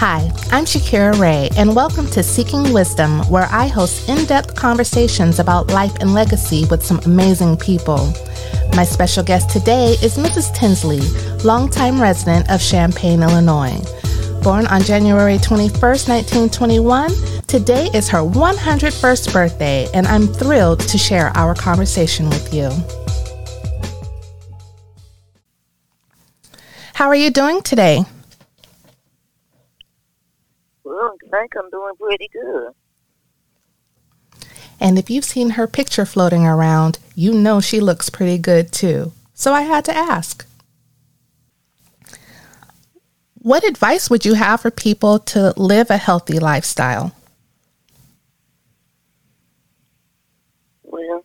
Hi, I'm Shakira Rae, and welcome to Seeking Wisdom, where I host in depth conversations about life and legacy with some amazing people. My special guest today is Mrs. Tinsley, longtime resident of Champaign, Illinois. Born on January 21st, 1921, today is her 101st birthday, and I'm thrilled to share our conversation with you. How are you doing today? Well, I think I'm doing pretty good. And if you've seen her picture floating around, you know she looks pretty good too. So I had to ask. What advice would you have for people to live a healthy lifestyle? Well,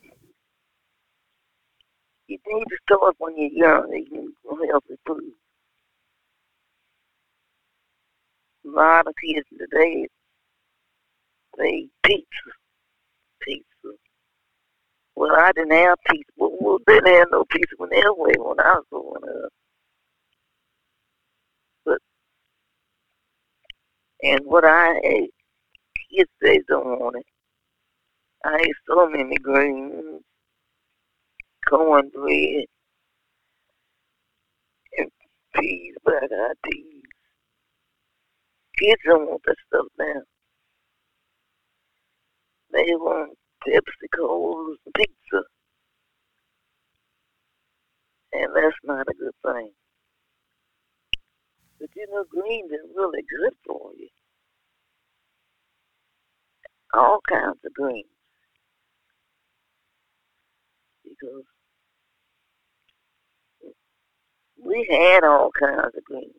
you need to start when you're young, eating healthy food. a lot of kids today, they pizza. Pizza. Well, I didn't have pizza. Well, didn't have no pizza when anyway when I was growing up. But and what I ate, kids they don't want it. I ate so many greens, cornbread, and peas, black eyed peas kids don't want that stuff now. They want Pepsi Colas and pizza. And that's not a good thing. But you know, greens are really good for you. All kinds of greens. Because we had all kinds of greens.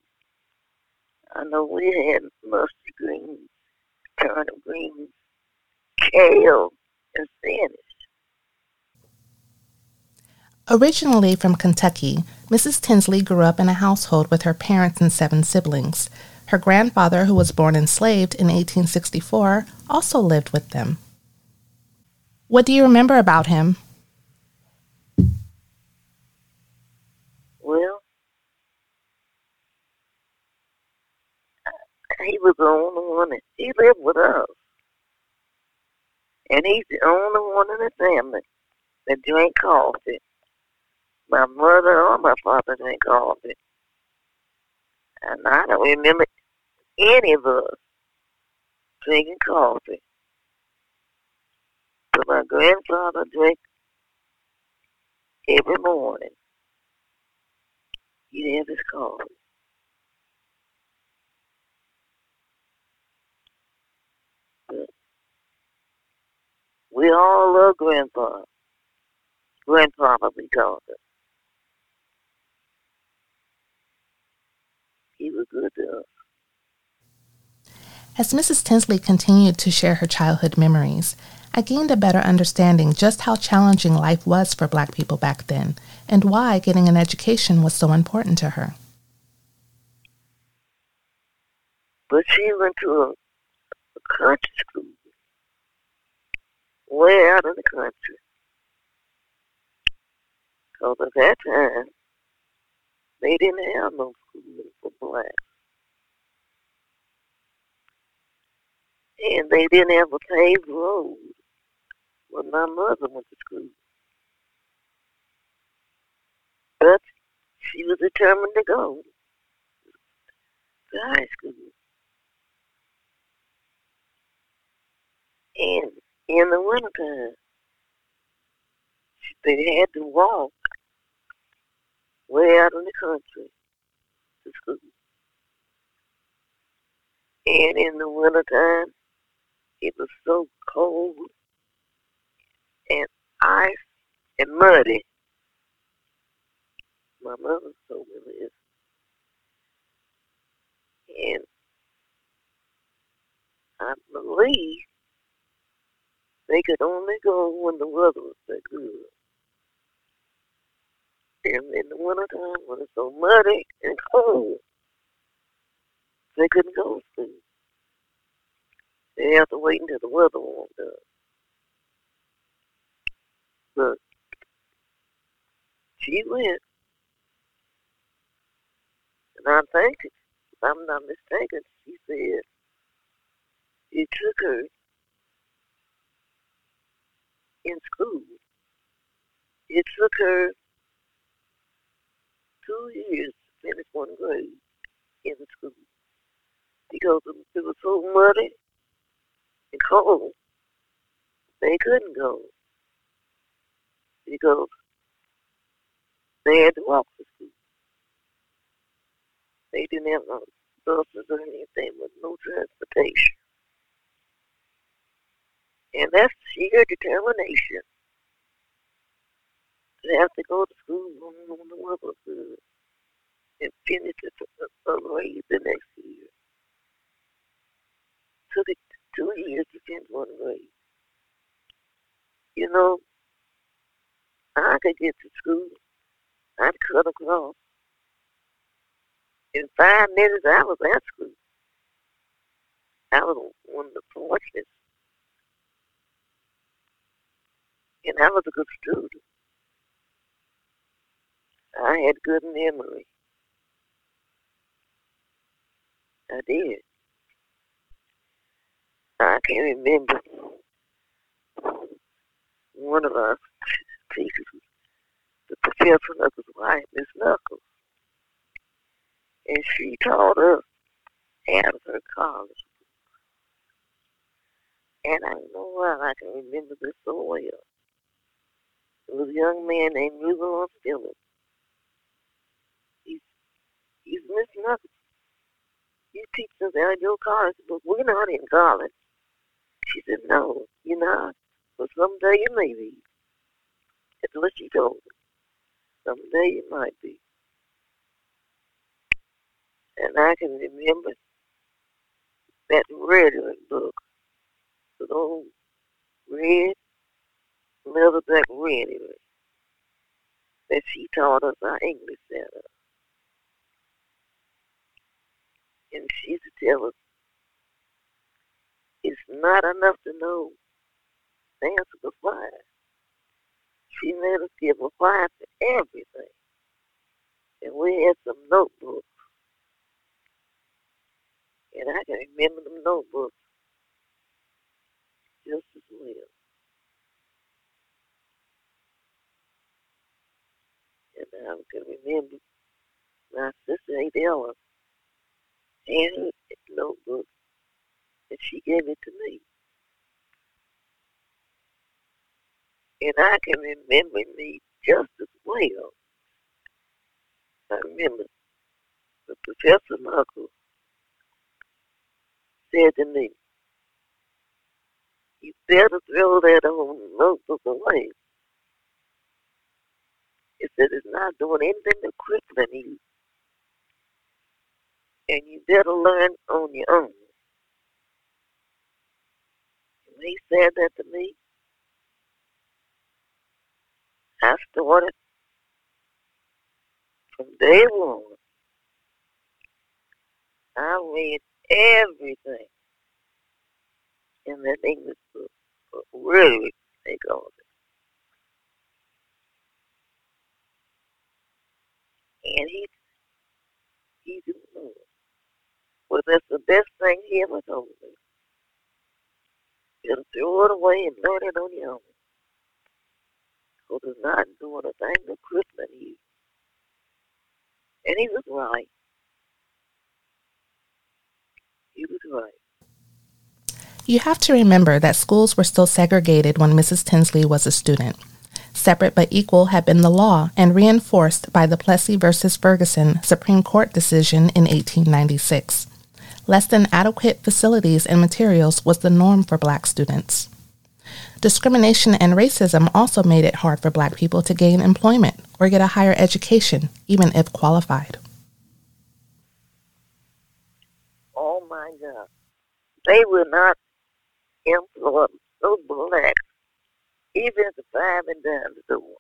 I know we had mustard greens, turnip greens, kale, and spinach. Originally from Kentucky, Mrs. Tinsley grew up in a household with her parents and seven siblings. Her grandfather, who was born enslaved in 1864, also lived with them. What do you remember about him? He was the only one that he lived with us. And he's the only one in the family that drank coffee. My mother or my father drank coffee. And I don't remember any of us drinking coffee. But my grandfather drank every morning. He'd have his coffee. We all love Grandpa. Grandpa, we called him. He was good to us. As Mrs. Tinsley continued to share her childhood memories, I gained a better understanding just how challenging life was for black people back then and why getting an education was so important to her. But she went to a, a country school way out of the country. Because at that time, they didn't have no schooling for blacks. And they didn't have a paved road when my mother went to school. But she was determined to go to high school. And in the wintertime. They had to walk way out in the country to school. And in the wintertime, it was so cold and ice and muddy. My mother told me this. And I believe they could only go when the weather was that good. And in the wintertime, when it's so muddy and cold, they couldn't go school. They have to wait until the weather warmed up. But she went. And I think if I'm not mistaken, she said it took her in school. It took her two years to finish one grade in school because it was so muddy and cold. They couldn't go because they had to walk to school. They didn't have no buses or anything with no transportation. And that's sheer determination to have to go to school on the weather good and finish it grade the next year. Took it two years to finish one grade. You know, I could get to school. I'd cut across. In five minutes, I was at school. I was one of the fortunate. And I was a good student. I had good memory. I did. I can remember one of our teachers, the professor Knuckles' wife, Miss Knuckles, and she taught us out of her college. And I know why I can remember this so well. It was a young man named Rudolph Phillips. He's, he's Miss Knuckles. You teach us your college, but we're not in college. She said, no, you're not. But someday you may be. That's what she told me. Someday you might be. And I can remember that rhetoric book, the old red, leatherback rhetoric that she taught us our English center. And she used to tell us it's not enough to know the answer to five. She made us give a five to everything. And we had some notebooks. And I can remember them notebooks just as well. And I can remember my sister Adela handed the notebook and she gave it to me. And I can remember me just as well. I remember the Professor Knuckles said to me, you better throw that old notebook away. He said it's not doing anything to crippling you. And you better learn on your own. When he said that to me, I started from day one. I read everything in that English book, really take all of it. And he, he didn't know it. Well, that's the best thing he ever told me. Just throw it away and learn it on your own. Because it's not doing a thing to crippling you. And he was right. He was right. You have to remember that schools were still segregated when Mrs. Tinsley was a student. Separate but equal had been the law and reinforced by the Plessy v. Ferguson Supreme Court decision in 1896. Less than adequate facilities and materials was the norm for black students. Discrimination and racism also made it hard for black people to gain employment or get a higher education, even if qualified. Oh my God. They will not employ those blacks, even the and dime the door.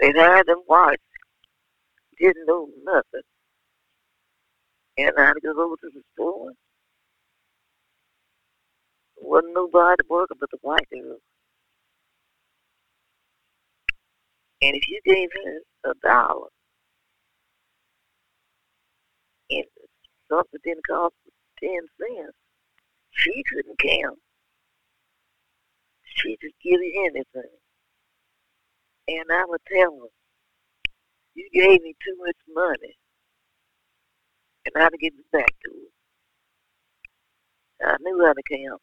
They had them whites, didn't know nothing. And I had to go over to the store. Wasn't nobody working but the white girl. And if you gave her a dollar, and something didn't cost ten cents, she couldn't count. Just give you anything. And I would tell her, you gave me too much money. And I had to give it back to her. I knew how to count.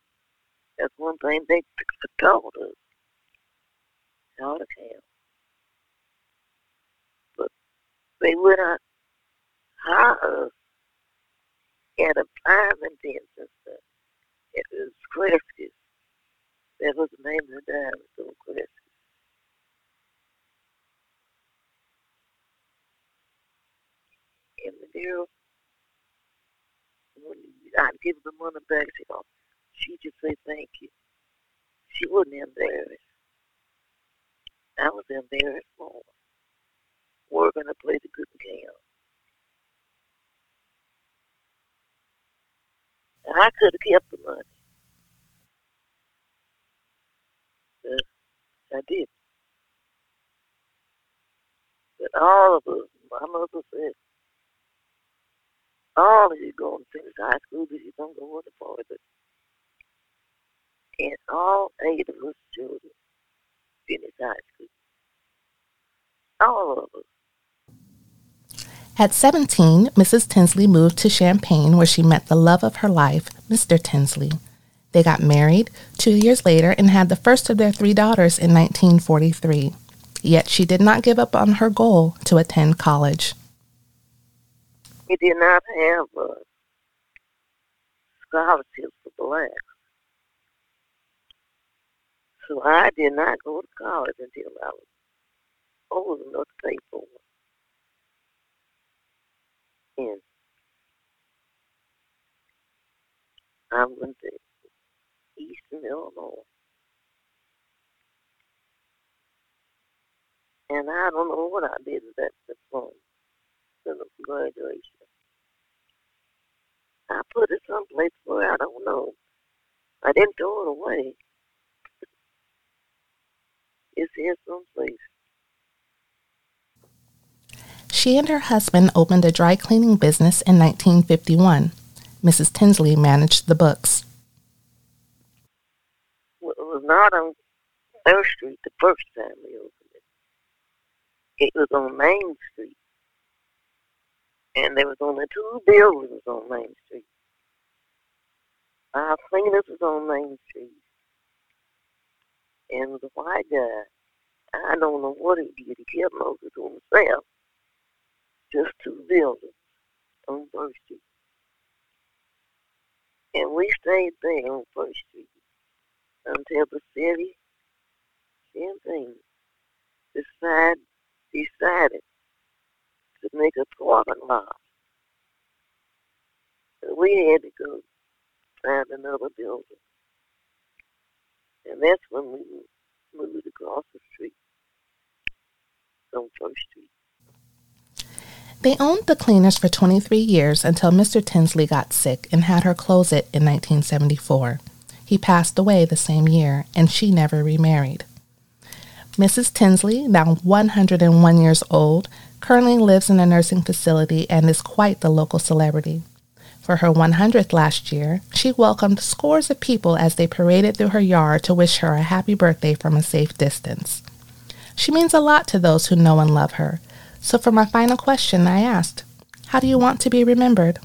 That's one thing they taught us. How to count. But they would not hire us at a ten cents. It was Kresge's. That was the name of the diamond store, Kresge's. And the girl, when I'd give her the money back, she go, she just say thank you. She wasn't embarrassed. I was embarrassed more. going to play the good game. And I could have kept the money. I did. But all of us, my mother said, all of you going to finish high school because you don't go the farther. And all eight of us children finished high school. All of us. At 17, Mrs. Tinsley moved to Champaign where she met the love of her life, Mr. Tinsley. They got married two years later and had the first of their three daughters in 1943. Yet she did not give up on her goal to attend college. He did not have a scholarship for blacks. So I did not go to college until I was old enough to pay for it. And I went to Eastern Illinois. And I don't know what I did with that diploma to the graduation. I put it someplace where I don't know. I didn't throw it away. It's here someplace. She and her husband opened a dry cleaning business in 1951. Mrs. Tinsley managed the books. Not on Third Street the first time we opened it. It was on Main Street. And there was only two buildings on Main Street. Our cleaners was on Main Street. And a white guy. I don't know what he did. He kept it to himself. Just two buildings on First Street. And we stayed there on First Street until the city Champaign decided, decided to make a parking lot. So we had to go find another building. And that's when we moved across the street on First Street. They owned the cleaners for 23 years until Mr. Tinsley got sick and had her close it in 1974. He passed away the same year, and she never remarried. Mrs. Tinsley, now 101 years old, currently lives in a nursing facility and is quite the local celebrity. For her 100th last year, she welcomed scores of people as they paraded through her yard to wish her a happy birthday from a safe distance. She means a lot to those who know and love her. So for my final question, I asked, How do you want to be remembered?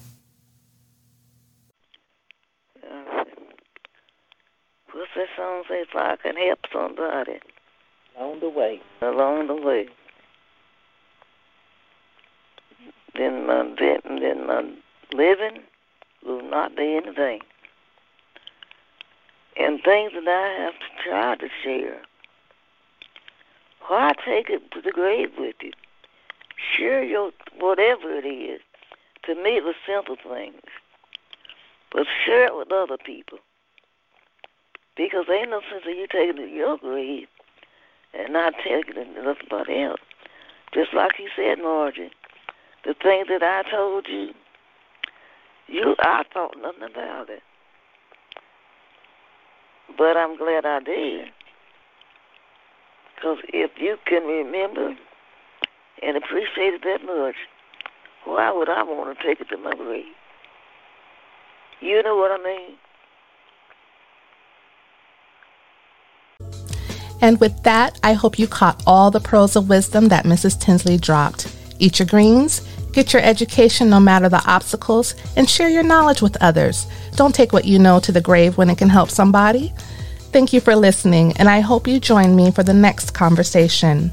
That song say? If I can help somebody Along the way. along the way, then my, then, then my living will not be in vain. And things that I have to try to share, why take it to the grave with you? Share your whatever it is. To me, it was simple things, but share it with other people because ain't no sense of you taking your grave and not taking it to somebody else. Just like you said, Margie, the things that I told you, you I thought nothing about it. But I'm glad I did. Because if you can remember and appreciate it that much, why would I want to take it to my grave? You know what I mean? And with that, I hope you caught all the pearls of wisdom that Mrs. Tinsley dropped. Eat your greens, get your education no matter the obstacles, and share your knowledge with others. Don't take what you know to the grave when it can help somebody. Thank you for listening, and I hope you join me for the next conversation.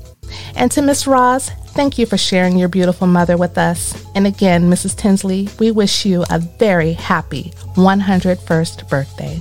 And to Miss Roz, thank you for sharing your beautiful mother with us. And again, Mrs. Tinsley, we wish you a very happy 101st birthday.